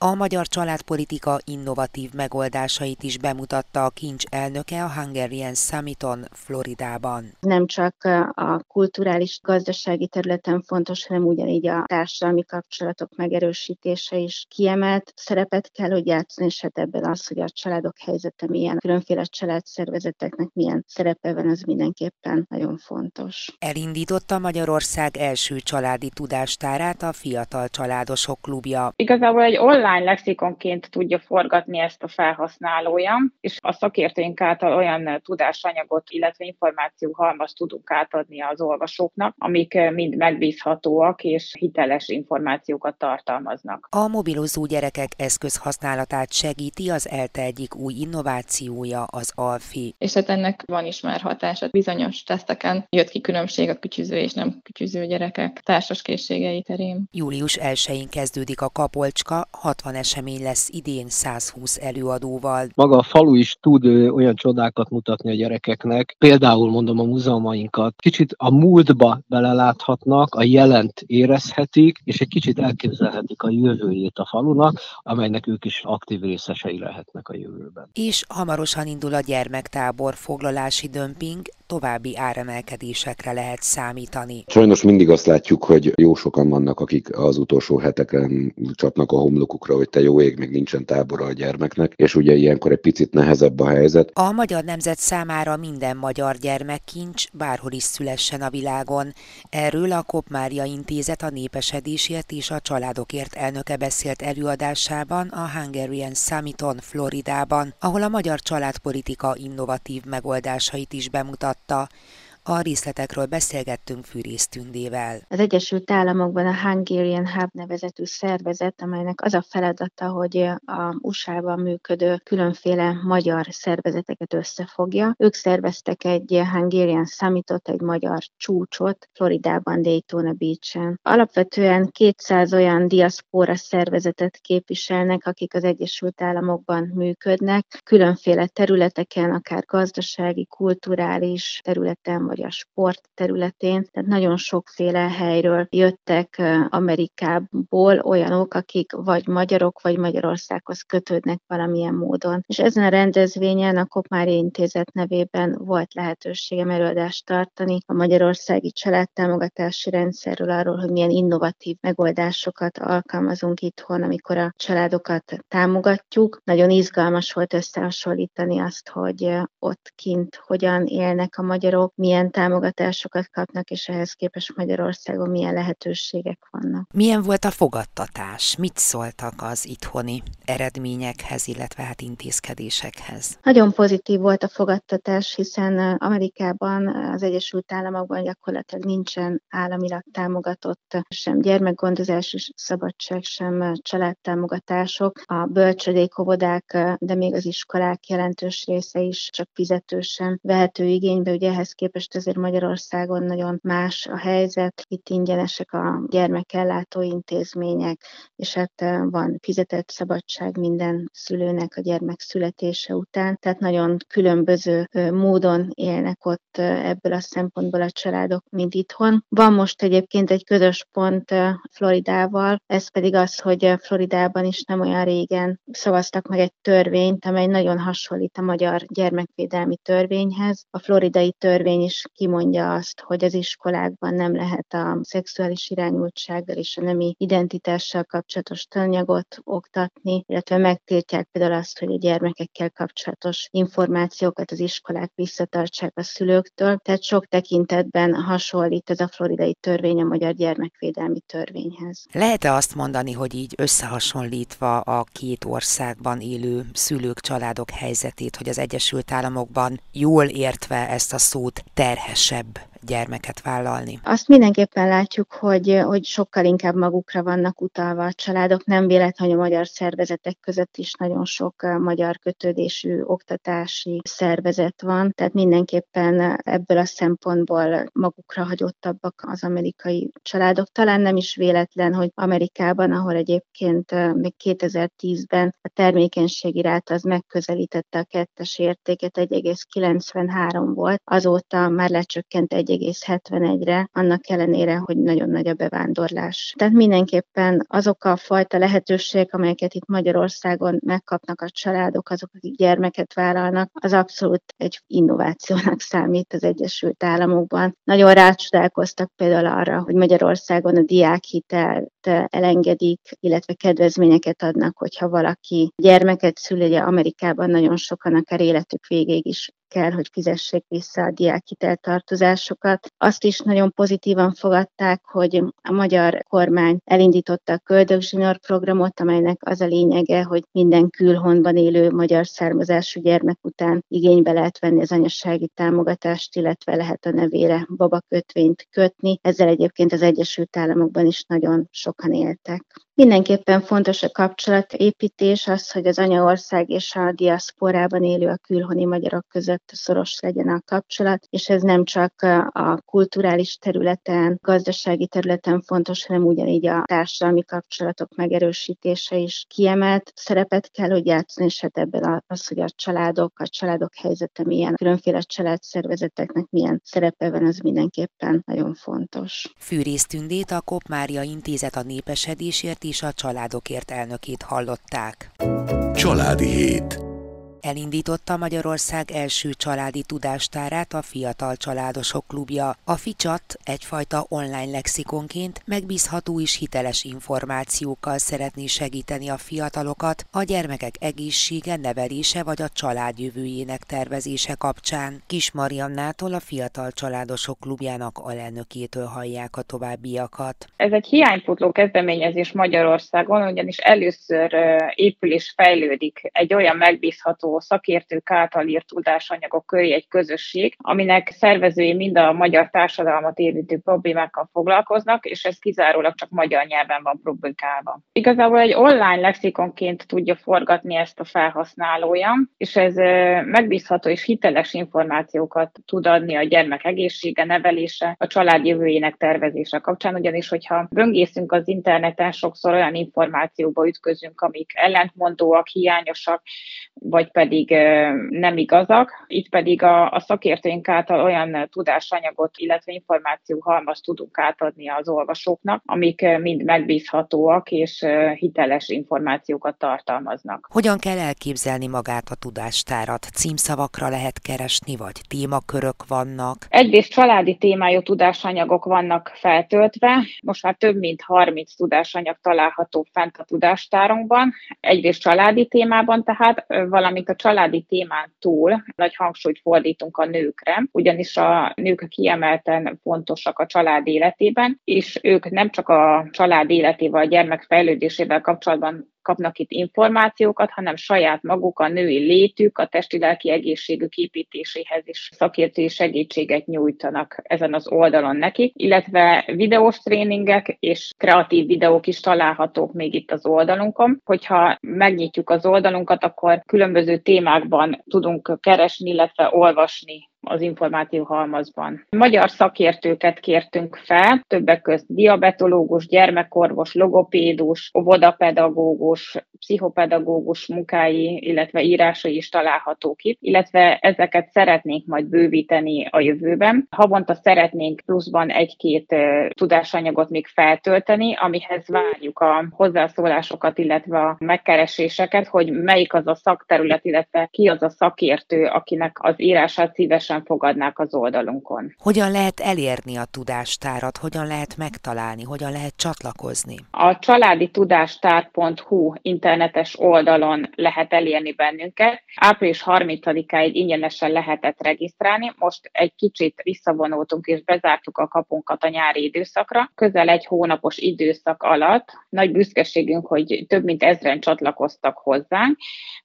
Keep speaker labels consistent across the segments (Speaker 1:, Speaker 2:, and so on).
Speaker 1: A magyar családpolitika innovatív megoldásait is bemutatta a kincs elnöke a Hungarian Summiton Floridában.
Speaker 2: Nem csak a kulturális gazdasági területen fontos, hanem ugyanígy a társadalmi kapcsolatok megerősítése is kiemelt szerepet kell, hogy játszani, és hát ebben az, hogy a családok helyzete milyen, különféle családszervezeteknek milyen szerepe van, az mindenképpen nagyon fontos.
Speaker 1: Elindította Magyarország első családi tudástárát a Fiatal Családosok Klubja.
Speaker 3: Igazából egy online online lexikonként tudja forgatni ezt a felhasználója, és a szakértőink által olyan tudásanyagot, illetve információhalmaz tudunk átadni az olvasóknak, amik mind megbízhatóak és hiteles információkat tartalmaznak.
Speaker 1: A mobilozó gyerekek eszközhasználatát segíti az ELTE egyik új innovációja, az ALFI.
Speaker 4: És hát ennek van is már hatása. Bizonyos teszteken jött ki különbség a kütyüző és nem kütyüző gyerekek társas készségei terén.
Speaker 1: Július 1-én kezdődik a Kapolcska 60 esemény lesz idén 120 előadóval.
Speaker 5: Maga a falu is tud olyan csodákat mutatni a gyerekeknek, például mondom a múzeumainkat. Kicsit a múltba beleláthatnak, a jelent érezhetik, és egy kicsit elképzelhetik a jövőjét a falunak, amelynek ők is aktív részesei lehetnek a jövőben.
Speaker 1: És hamarosan indul a gyermektábor foglalási dömping, további áremelkedésekre lehet számítani.
Speaker 6: Sajnos mindig azt látjuk, hogy jó sokan vannak, akik az utolsó heteken csapnak a homlokukra, hogy te jó ég, még nincsen tábora a gyermeknek, és ugye ilyenkor egy picit nehezebb a helyzet.
Speaker 1: A magyar nemzet számára minden magyar gyermek kincs, bárhol is szülessen a világon. Erről a Kopmária Intézet a népesedésért és a családokért elnöke beszélt előadásában a Hungarian Summiton Floridában, ahol a magyar családpolitika innovatív megoldásait is bemutat mutatta, a részletekről beszélgettünk Fűrész Tündével.
Speaker 2: Az Egyesült Államokban a Hungarian Hub nevezetű szervezet, amelynek az a feladata, hogy a USA-ban működő különféle magyar szervezeteket összefogja. Ők szerveztek egy Hungarian Summitot, egy magyar csúcsot Floridában, Daytona Beach-en. Alapvetően 200 olyan diaszpora szervezetet képviselnek, akik az Egyesült Államokban működnek, különféle területeken, akár gazdasági, kulturális területen, vagy vagy a sport területén, tehát nagyon sokféle helyről jöttek Amerikából olyanok, akik vagy magyarok, vagy Magyarországhoz kötődnek valamilyen módon. És ezen a rendezvényen a Kopmári Intézet nevében volt lehetőségem előadást tartani a magyarországi családtámogatási rendszerről, arról, hogy milyen innovatív megoldásokat alkalmazunk itthon, amikor a családokat támogatjuk. Nagyon izgalmas volt összehasonlítani azt, hogy ott kint hogyan élnek a magyarok, milyen milyen támogatásokat kapnak, és ehhez képest Magyarországon milyen lehetőségek vannak.
Speaker 1: Milyen volt a fogadtatás? Mit szóltak az itthoni eredményekhez, illetve hát intézkedésekhez?
Speaker 2: Nagyon pozitív volt a fogadtatás, hiszen Amerikában, az Egyesült Államokban gyakorlatilag nincsen államilag támogatott sem gyermekgondozás, szabadság, sem családtámogatások. A bölcsödék, óvodák, de még az iskolák jelentős része is csak fizetősen vehető igénybe, ugye ehhez képest azért Magyarországon nagyon más a helyzet. Itt ingyenesek a gyermekellátó intézmények, és hát van fizetett szabadság minden szülőnek a gyermek születése után. Tehát nagyon különböző módon élnek ott ebből a szempontból a családok, mint itthon. Van most egyébként egy közös pont Floridával, ez pedig az, hogy Floridában is nem olyan régen szavaztak meg egy törvényt, amely nagyon hasonlít a magyar gyermekvédelmi törvényhez. A floridai törvény is kimondja azt, hogy az iskolákban nem lehet a szexuális irányultsággal és a nemi identitással kapcsolatos tananyagot oktatni, illetve megtiltják például azt, hogy a gyermekekkel kapcsolatos információkat az iskolák visszatartsák a szülőktől. Tehát sok tekintetben hasonlít ez a floridai törvény a magyar gyermekvédelmi törvényhez.
Speaker 1: Lehet-e azt mondani, hogy így összehasonlítva a két országban élő szülők, családok helyzetét, hogy az Egyesült Államokban jól értve ezt a szót terhes terhesebb gyermeket vállalni?
Speaker 2: Azt mindenképpen látjuk, hogy, hogy sokkal inkább magukra vannak utalva a családok. Nem véletlen, hogy a magyar szervezetek között is nagyon sok magyar kötődésű oktatási szervezet van, tehát mindenképpen ebből a szempontból magukra hagyottabbak az amerikai családok. Talán nem is véletlen, hogy Amerikában, ahol egyébként még 2010-ben a termékenységi rát az megközelítette a kettes értéket, 1,93 volt, azóta már lecsökkent 1,71-re, annak ellenére, hogy nagyon nagy a bevándorlás. Tehát mindenképpen azok a fajta lehetőségek, amelyeket itt Magyarországon megkapnak a családok, azok, akik gyermeket vállalnak, az abszolút egy innovációnak számít az Egyesült Államokban. Nagyon rácsodálkoztak például arra, hogy Magyarországon a diákhitelt elengedik, illetve kedvezményeket adnak, hogyha valaki gyermeket szül, ugye Amerikában nagyon sokan akár életük végéig is kell, hogy fizessék vissza a diákhitel tartozásokat. Azt is nagyon pozitívan fogadták, hogy a magyar kormány elindította a Köldögzsinyor programot, amelynek az a lényege, hogy minden külhonban élő magyar származású gyermek után igénybe lehet venni az anyasági támogatást, illetve lehet a nevére babakötvényt kötni. Ezzel egyébként az Egyesült Államokban is nagyon sokan éltek. Mindenképpen fontos a kapcsolatépítés, az, hogy az anyaország és a diaszporában élő a külhoni magyarok között szoros legyen a kapcsolat, és ez nem csak a kulturális területen, gazdasági területen fontos, hanem ugyanígy a társadalmi kapcsolatok megerősítése is kiemelt szerepet kell, hogy játszani, és hát ebben az, hogy a családok, a családok helyzete milyen, különféle családszervezeteknek milyen szerepe van, az mindenképpen nagyon fontos.
Speaker 1: Fűrész Tündét a Kop Mária Intézet a népesedésért is a családokért elnökét hallották. Családi hét elindította Magyarország első családi tudástárát a Fiatal Családosok Klubja. A FICSAT egyfajta online lexikonként megbízható és hiteles információkkal szeretné segíteni a fiatalokat a gyermekek egészsége, nevelése vagy a család jövőjének tervezése kapcsán. Kis Mariannától a Fiatal Családosok Klubjának alelnökétől hallják a továbbiakat.
Speaker 3: Ez egy hiányputló kezdeményezés Magyarországon, ugyanis először épül és fejlődik egy olyan megbízható szakértők által írt tudásanyagok köré egy közösség, aminek szervezői mind a magyar társadalmat érintő problémákkal foglalkoznak, és ez kizárólag csak magyar nyelven van publikálva. Igazából egy online lexikonként tudja forgatni ezt a felhasználója, és ez megbízható és hiteles információkat tud adni a gyermek egészsége, nevelése, a család jövőjének tervezése kapcsán, ugyanis hogyha böngészünk az interneten, sokszor olyan információba ütközünk, amik ellentmondóak, hiányosak, vagy pedig nem igazak. Itt pedig a, a szakértőink által olyan tudásanyagot, illetve információhalmaz tudunk átadni az olvasóknak, amik mind megbízhatóak és hiteles információkat tartalmaznak.
Speaker 1: Hogyan kell elképzelni magát a tudástárat? Címszavakra lehet keresni, vagy témakörök vannak?
Speaker 3: Egyrészt családi témájú tudásanyagok vannak feltöltve. Most már több mint 30 tudásanyag található fent a tudástárunkban. Egyrészt családi témában tehát, valamint a családi témán túl nagy hangsúlyt fordítunk a nőkre, ugyanis a nők kiemelten fontosak a család életében, és ők nem csak a család életével, a gyermek fejlődésével kapcsolatban kapnak itt információkat, hanem saját maguk a női létük, a testi-lelki egészségük építéséhez is szakértői segítséget nyújtanak ezen az oldalon nekik, illetve videós tréningek és kreatív videók is találhatók még itt az oldalunkon. Hogyha megnyitjuk az oldalunkat, akkor különböző témákban tudunk keresni, illetve olvasni az információhalmazban. Magyar szakértőket kértünk fel, többek között diabetológus, gyermekorvos, logopédus, óvodapedagógus, pszichopedagógus munkái, illetve írásai is találhatók itt, illetve ezeket szeretnénk majd bővíteni a jövőben. Havonta szeretnénk pluszban egy-két tudásanyagot még feltölteni, amihez várjuk a hozzászólásokat, illetve a megkereséseket, hogy melyik az a szakterület, illetve ki az a szakértő, akinek az írását szívesen fogadnák az oldalunkon.
Speaker 1: Hogyan lehet elérni a tudástárat, hogyan lehet megtalálni, hogyan lehet csatlakozni?
Speaker 3: A családi tudástár.hu internet internetes oldalon lehet elérni bennünket. Április 30-áig ingyenesen lehetett regisztrálni, most egy kicsit visszavonultunk és bezártuk a kapunkat a nyári időszakra. Közel egy hónapos időszak alatt nagy büszkeségünk, hogy több mint ezren csatlakoztak hozzánk,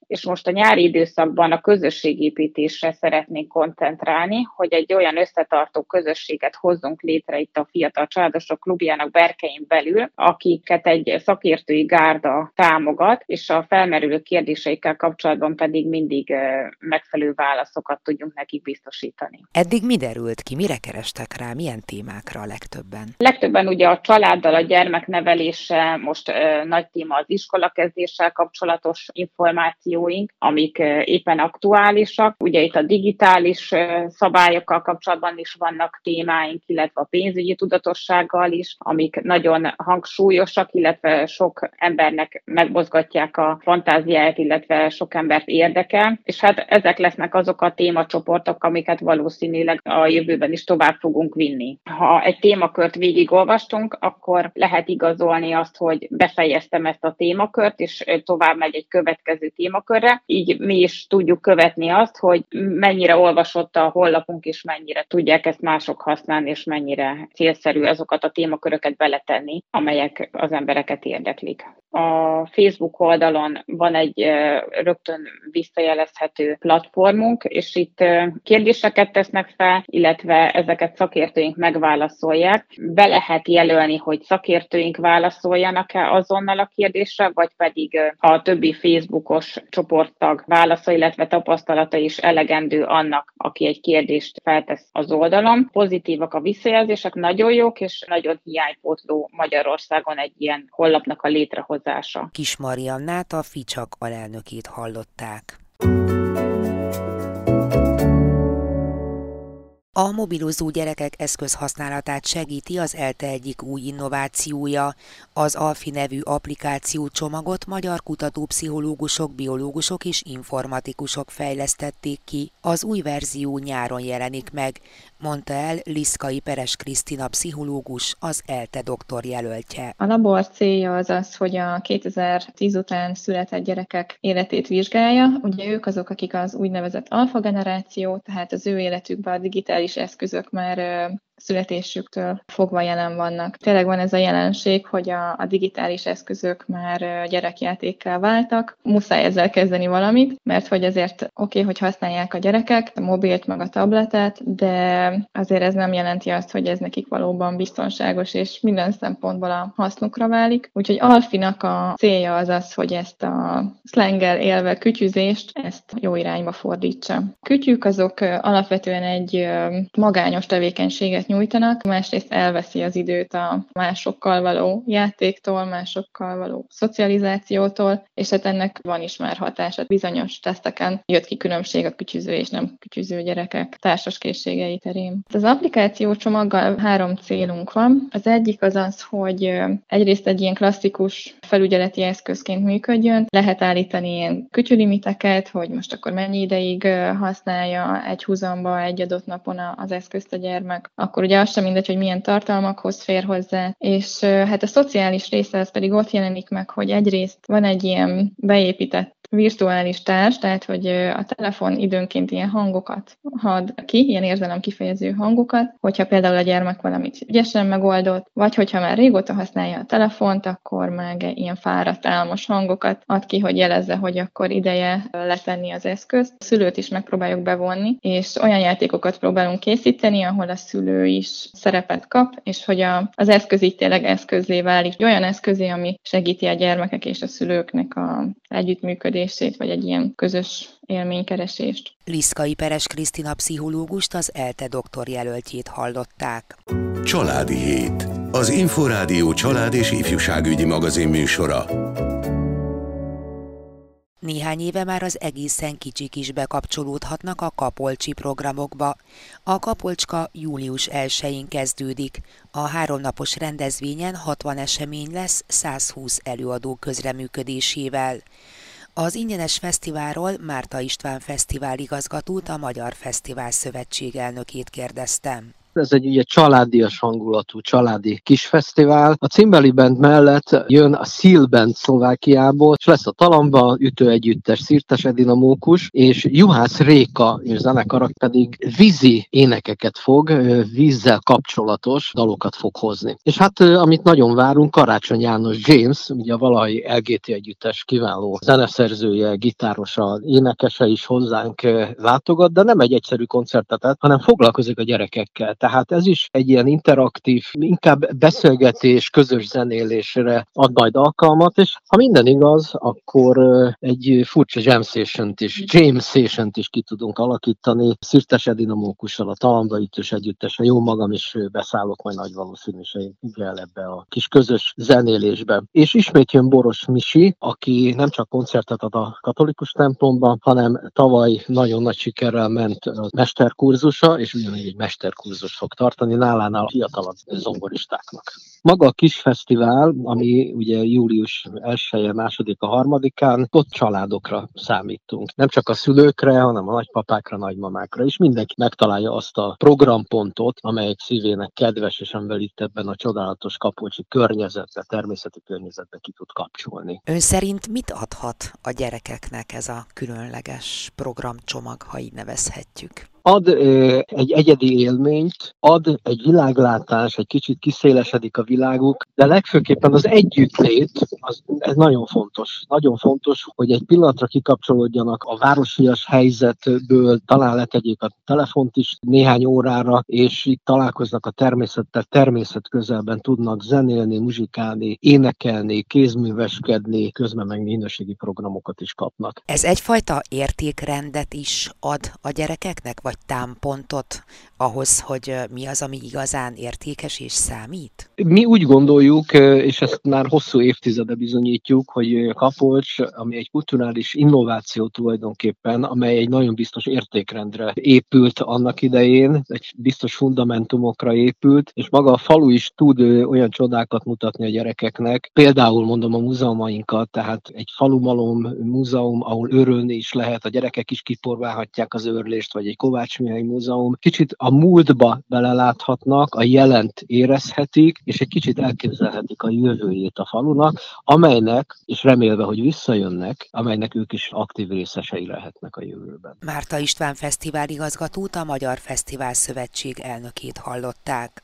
Speaker 3: és most a nyári időszakban a közösségépítésre szeretnénk koncentrálni, hogy egy olyan összetartó közösséget hozzunk létre itt a Fiatal Családosok Klubjának berkein belül, akiket egy szakértői gárda támogat, és a felmerülő kérdéseikkel kapcsolatban pedig mindig megfelelő válaszokat tudjunk nekik biztosítani.
Speaker 1: Eddig mi derült ki, mire kerestek rá, milyen témákra a legtöbben?
Speaker 3: Legtöbben ugye a családdal, a gyermeknevelése, most uh, nagy téma az iskolakezdéssel kapcsolatos információink, amik uh, éppen aktuálisak. Ugye itt a digitális uh, szabályokkal kapcsolatban is vannak témáink, illetve a pénzügyi tudatossággal is, amik nagyon hangsúlyosak, illetve sok embernek megmozgatják a fantáziáját, illetve sok embert érdekel, és hát ezek lesznek azok a témacsoportok, amiket valószínűleg a jövőben is tovább fogunk vinni. Ha egy témakört végigolvastunk, akkor lehet igazolni azt, hogy befejeztem ezt a témakört, és tovább megy egy következő témakörre. Így mi is tudjuk követni azt, hogy mennyire olvasott a hollapunk, és mennyire tudják ezt mások használni, és mennyire célszerű azokat a témaköröket beletenni, amelyek az embereket érdeklik. A Facebook oldalon van egy rögtön visszajelezhető platformunk, és itt kérdéseket tesznek fel, illetve ezeket szakértőink megválaszolják. Be lehet jelölni, hogy szakértőink válaszoljanak-e azonnal a kérdésre, vagy pedig a többi Facebookos csoporttag válasza, illetve tapasztalata is elegendő annak, aki egy kérdést feltesz az oldalon. Pozitívak a visszajelzések, nagyon jók, és nagyon hiánypótló Magyarországon egy ilyen hollapnak a létrehozása.
Speaker 1: Kis Mariannát, a Ficsak alelnökét hallották. A mobilozó gyerekek eszközhasználatát segíti az ELTE egyik új innovációja. Az Alfi nevű applikáció csomagot magyar kutatópszichológusok, biológusok és informatikusok fejlesztették ki. Az új verzió nyáron jelenik meg, mondta el Liszkai Peres Krisztina pszichológus, az ELTE doktor jelöltje.
Speaker 4: A labor célja az az, hogy a 2010 után született gyerekek életét vizsgálja. Ugye ők azok, akik az úgynevezett alfa generáció, tehát az ő életükben a digitális eszközök már születésüktől fogva jelen vannak. Tényleg van ez a jelenség, hogy a, a digitális eszközök már gyerekjátékká váltak. Muszáj ezzel kezdeni valamit, mert hogy azért oké, okay, hogy használják a gyerekek a mobilt meg a tabletet, de azért ez nem jelenti azt, hogy ez nekik valóban biztonságos és minden szempontból a hasznukra válik. Úgyhogy Alfinak a célja az az, hogy ezt a szlengel élve kütyüzést, ezt jó irányba fordítsa. Kütyük azok alapvetően egy magányos tevékenységet nyújtanak, másrészt elveszi az időt a másokkal való játéktól, másokkal való szocializációtól, és hát ennek van is már hatása. Bizonyos teszteken jött ki különbség a kütyüző és nem kütyüző gyerekek társaskészségei terén. Az applikáció csomaggal három célunk van. Az egyik az az, hogy egyrészt egy ilyen klasszikus felügyeleti eszközként működjön. Lehet állítani ilyen kütyülimiteket, hogy most akkor mennyi ideig használja egy húzamba egy adott napon az eszközt a gyermek, akkor ugye az sem mindegy, hogy milyen tartalmakhoz fér hozzá, és hát a szociális része az pedig ott jelenik meg, hogy egyrészt van egy ilyen beépített virtuális társ, tehát hogy a telefon időnként ilyen hangokat had ki, ilyen érzelem kifejező hangokat, hogyha például a gyermek valamit ügyesen megoldott, vagy hogyha már régóta használja a telefont, akkor meg ilyen fáradt álmos hangokat ad ki, hogy jelezze, hogy akkor ideje letenni az eszközt. A szülőt is megpróbáljuk bevonni, és olyan játékokat próbálunk készíteni, ahol a szülő is szerepet kap, és hogy a, az eszköz így tényleg eszközé válik. Olyan eszközé, ami segíti a gyermekek és a szülőknek a együttműködését, vagy egy ilyen közös élménykeresést.
Speaker 1: Liszkai Peres Krisztina pszichológust, az ELTE doktor jelöltjét hallották.
Speaker 7: Családi Hét. Az Inforádió család és ifjúságügyi magazin műsora.
Speaker 1: Néhány éve már az egészen kicsik is bekapcsolódhatnak a Kapolcsi programokba. A Kapolcska július 1-én kezdődik. A háromnapos rendezvényen 60 esemény lesz 120 előadó közreműködésével. Az ingyenes fesztiválról Márta István fesztivál igazgatót, a Magyar Fesztivál Szövetség elnökét kérdeztem.
Speaker 5: Ez egy ugye családias hangulatú, családi kis fesztivál. A Cimbeli Band mellett jön a Seal Band Szlovákiából, és lesz a Talamba ütő együttes Szirtes Edina Mókus, és Juhász Réka és zenekarak pedig vízi énekeket fog, vízzel kapcsolatos dalokat fog hozni. És hát amit nagyon várunk, Karácsony János James, ugye a valahi LGT együttes kiváló zeneszerzője, gitárosa, énekese is hozzánk látogat, de nem egy egyszerű koncertet, hanem foglalkozik a gyerekekkel. Tehát ez is egy ilyen interaktív, inkább beszélgetés, közös zenélésre ad majd alkalmat, és ha minden igaz, akkor egy furcsa jam session is, James session is ki tudunk alakítani. Szirtes Edina Mókussal, a Talamba Ütős Együttesen, jó magam is beszállok majd nagy valószínűséggel ebbe a kis közös zenélésbe. És ismét jön Boros Misi, aki nem csak koncertet ad a katolikus templomban, hanem tavaly nagyon nagy sikerrel ment a mesterkurzusa, és ugyanígy egy mesterkurzus fog tartani nálánál fiatalabb zongoristáknak. Maga a kis fesztivál, ami ugye július 1-e, második a harmadikán, ott családokra számítunk. Nem csak a szülőkre, hanem a nagypapákra, nagymamákra, és mindenki megtalálja azt a programpontot, amelyik szívének kedves, és amivel itt ebben a csodálatos kapocsi környezetbe, természeti környezetbe ki tud kapcsolni.
Speaker 1: Ön szerint mit adhat a gyerekeknek ez a különleges programcsomag, ha így nevezhetjük?
Speaker 5: Ad egy egyedi élményt, ad egy világlátás, egy kicsit kiszélesedik a világuk, de legfőképpen az együttlét, az, ez nagyon fontos. Nagyon fontos, hogy egy pillanatra kikapcsolódjanak a városias helyzetből, talán letegyék a telefont is néhány órára, és itt találkoznak a természettel, természet közelben tudnak zenélni, muzsikálni, énekelni, kézműveskedni, közben meg minőségi programokat is kapnak.
Speaker 1: Ez egyfajta értékrendet is ad a gyerekeknek, vagy vagy támpontot ahhoz, hogy mi az, ami igazán értékes és számít?
Speaker 5: Mi úgy gondoljuk, és ezt már hosszú évtizede bizonyítjuk, hogy Kapolcs, ami egy kulturális innováció tulajdonképpen, amely egy nagyon biztos értékrendre épült annak idején, egy biztos fundamentumokra épült, és maga a falu is tud olyan csodákat mutatni a gyerekeknek. Például mondom a múzeumainkat, tehát egy falumalom múzeum, ahol örülni is lehet, a gyerekek is kiporválhatják az őrlést, vagy egy kovács Mihály Múzeum kicsit a múltba beleláthatnak, a jelent érezhetik, és egy kicsit elképzelhetik a jövőjét a falunak, amelynek, és remélve, hogy visszajönnek, amelynek ők is aktív részesei lehetnek a jövőben.
Speaker 1: Márta István fesztivál igazgatót, a Magyar Fesztivál Szövetség elnökét hallották.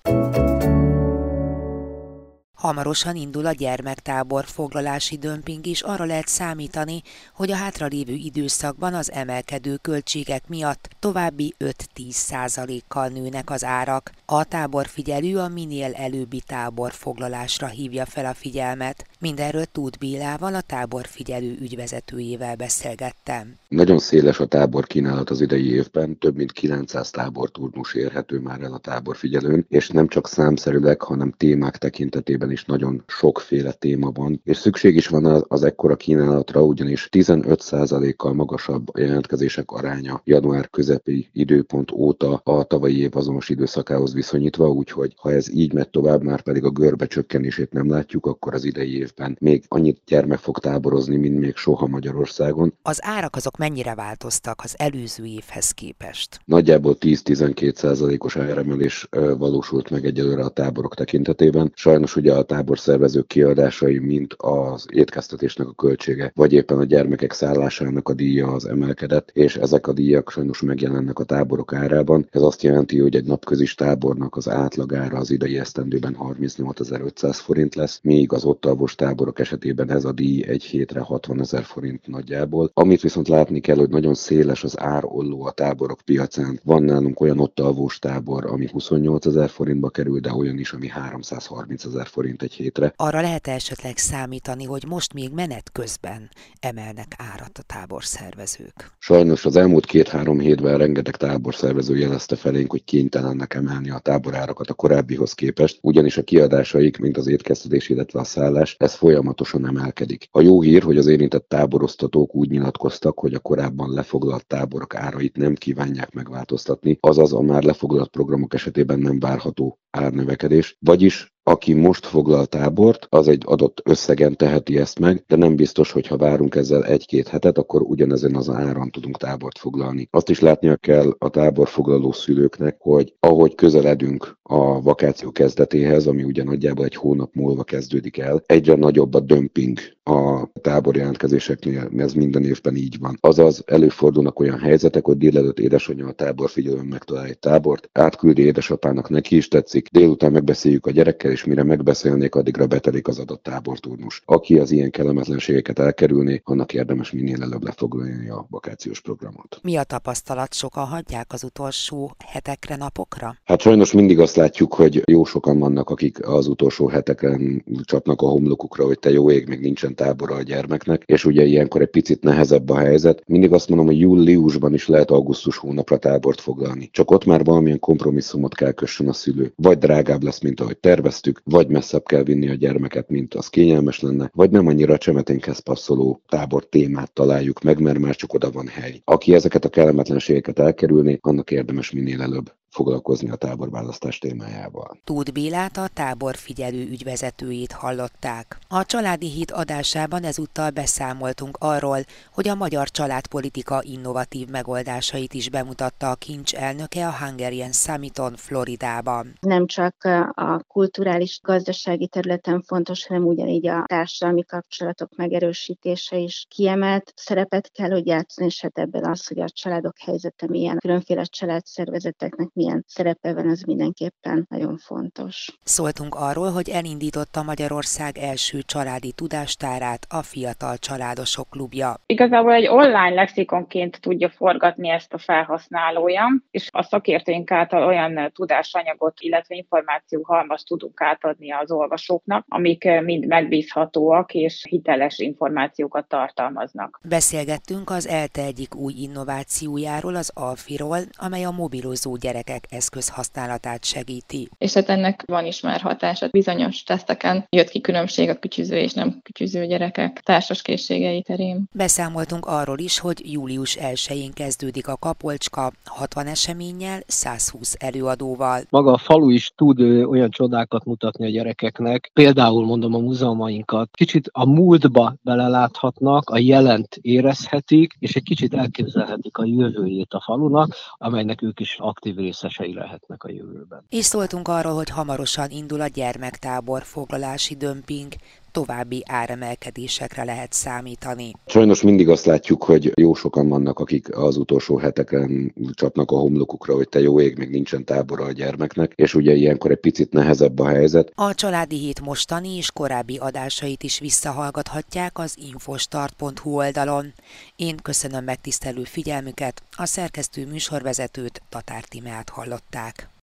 Speaker 1: Hamarosan indul a gyermektábor foglalási dömping is, arra lehet számítani, hogy a hátralévő időszakban az emelkedő költségek miatt további 5-10 százalékkal nőnek az árak. A táborfigyelő a minél előbbi táborfoglalásra hívja fel a figyelmet. Mindenről Tud Bélával, a táborfigyelő ügyvezetőjével beszélgettem.
Speaker 6: Nagyon széles a tábor kínálat az idei évben, több mint 900 táborturnus érhető már el a táborfigyelőn, és nem csak számszerűleg, hanem témák tekintetében is nagyon sokféle téma van, és szükség is van az, ekkora kínálatra, ugyanis 15%-kal magasabb a jelentkezések aránya január közepi időpont óta a tavalyi év azonos időszakához viszonyítva, úgyhogy ha ez így megy tovább, már pedig a görbe csökkenését nem látjuk, akkor az idei évben még annyit gyermek fog táborozni, mint még soha Magyarországon.
Speaker 1: Az árak azok mennyire változtak az előző évhez képest?
Speaker 6: Nagyjából 10-12%-os áremelés valósult meg egyelőre a táborok tekintetében. Sajnos ugye a táborszervezők kiadásai, mint az étkeztetésnek a költsége, vagy éppen a gyermekek szállásának a díja az emelkedett, és ezek a díjak sajnos megjelennek a táborok árában. Ez azt jelenti, hogy egy napközis tábornak az átlagára az idei esztendőben 38.500 forint lesz, míg az ott alvos táborok esetében ez a díj egy hétre 60 ezer forint nagyjából. Amit viszont látni kell, hogy nagyon széles az árolló a táborok piacán. Van nálunk olyan ott alvós tábor, ami 28 ezer forintba kerül, de olyan is, ami 330 ezer forint egy hétre.
Speaker 1: Arra lehet esetleg számítani, hogy most még menet közben emelnek árat a táborszervezők?
Speaker 6: Sajnos az elmúlt két-három hétben rengeteg táborszervező jelezte felénk, hogy kénytelennek emelni a táborárakat a korábbihoz képest, ugyanis a kiadásaik, mint az étkeztetés, illetve a szállás, ez folyamatosan emelkedik. A jó hír, hogy az érintett táboroztatók úgy nyilatkoztak, hogy a korábban lefoglalt táborok árait nem kívánják megváltoztatni, azaz a már lefoglalt programok esetében nem várható árnövekedés, vagyis aki most foglal tábort, az egy adott összegen teheti ezt meg, de nem biztos, hogy ha várunk ezzel egy-két hetet, akkor ugyanezen az áron tudunk tábort foglalni. Azt is látnia kell a táborfoglaló szülőknek, hogy ahogy közeledünk a vakáció kezdetéhez, ami ugye nagyjából egy hónap múlva kezdődik el, egyre nagyobb a dömping a tábor jelentkezéseknél, ez minden évben így van. Azaz előfordulnak olyan helyzetek, hogy délelőtt édesanyja a tábor figyelőn megtalál egy tábort, átküldi édesapának, neki is tetszik, délután megbeszéljük a gyerekkel, és mire megbeszélnék, addigra betelik az adott táborturnus. Aki az ilyen kellemetlenségeket elkerülni, annak érdemes minél előbb lefoglalni a vakációs programot.
Speaker 1: Mi a tapasztalat? Sokan hagyják az utolsó hetekre, napokra?
Speaker 6: Hát sajnos mindig azt látjuk, hogy jó sokan vannak, akik az utolsó heteken csapnak a homlokukra, hogy te jó ég, még nincsen tábora a gyermeknek, és ugye ilyenkor egy picit nehezebb a helyzet. Mindig azt mondom, hogy júliusban is lehet augusztus hónapra tábort foglalni. Csak ott már valamilyen kompromisszumot kell kössön a szülő. Vagy drágább lesz, mint ahogy terveztük, vagy messzebb kell vinni a gyermeket, mint az kényelmes lenne, vagy nem annyira csemeténkhez passzoló tábor témát találjuk meg, mert már csak oda van hely. Aki ezeket a kellemetlenségeket elkerülni, annak érdemes minél előbb foglalkozni a táborválasztás témájával.
Speaker 1: Tóth Bélát a tábor figyelő ügyvezetőjét hallották. A Családi Híd adásában ezúttal beszámoltunk arról, hogy a magyar családpolitika innovatív megoldásait is bemutatta a kincs elnöke a Hungarian Summiton Floridában.
Speaker 2: Nem csak a kulturális gazdasági területen fontos, hanem ugyanígy a társadalmi kapcsolatok megerősítése is kiemelt szerepet kell, hogy játszani, és hát ebben az, hogy a családok helyzete milyen, különféle családszervezeteknek milyen szerepe van, az mindenképpen nagyon fontos.
Speaker 1: Szóltunk arról, hogy elindította Magyarország első családi tudástárát a Fiatal Családosok Klubja.
Speaker 3: Igazából egy online lexikonként tudja forgatni ezt a felhasználója, és a szakértőink által olyan tudásanyagot, illetve információ halmaz tudunk átadni az olvasóknak, amik mind megbízhatóak és hiteles információkat tartalmaznak.
Speaker 1: Beszélgettünk az ELTE egyik új innovációjáról, az Alfiról, amely a mobilozó gyerek gyerekek eszközhasználatát segíti.
Speaker 4: És hát ennek van is már hatása. Bizonyos teszteken jött ki különbség a kütyüző és nem kütyüző gyerekek társas készségei terén.
Speaker 1: Beszámoltunk arról is, hogy július 1-én kezdődik a Kapolcska 60 eseménnyel, 120 előadóval.
Speaker 5: Maga a falu is tud olyan csodákat mutatni a gyerekeknek, például mondom a múzeumainkat. Kicsit a múltba beleláthatnak, a jelent érezhetik, és egy kicsit elképzelhetik a jövőjét a falunak, amelynek ők is aktív rész részesei lehetnek a jövőben.
Speaker 1: És szóltunk arról, hogy hamarosan indul a gyermektábor foglalási dömping, további áremelkedésekre lehet számítani.
Speaker 6: Sajnos mindig azt látjuk, hogy jó sokan vannak, akik az utolsó heteken csapnak a homlokukra, hogy te jó ég, még nincsen tábora a gyermeknek, és ugye ilyenkor egy picit nehezebb a helyzet.
Speaker 1: A Családi Hét mostani és korábbi adásait is visszahallgathatják az infostart.hu oldalon. Én köszönöm megtisztelő figyelmüket, a szerkesztő műsorvezetőt Tatár Timát hallották.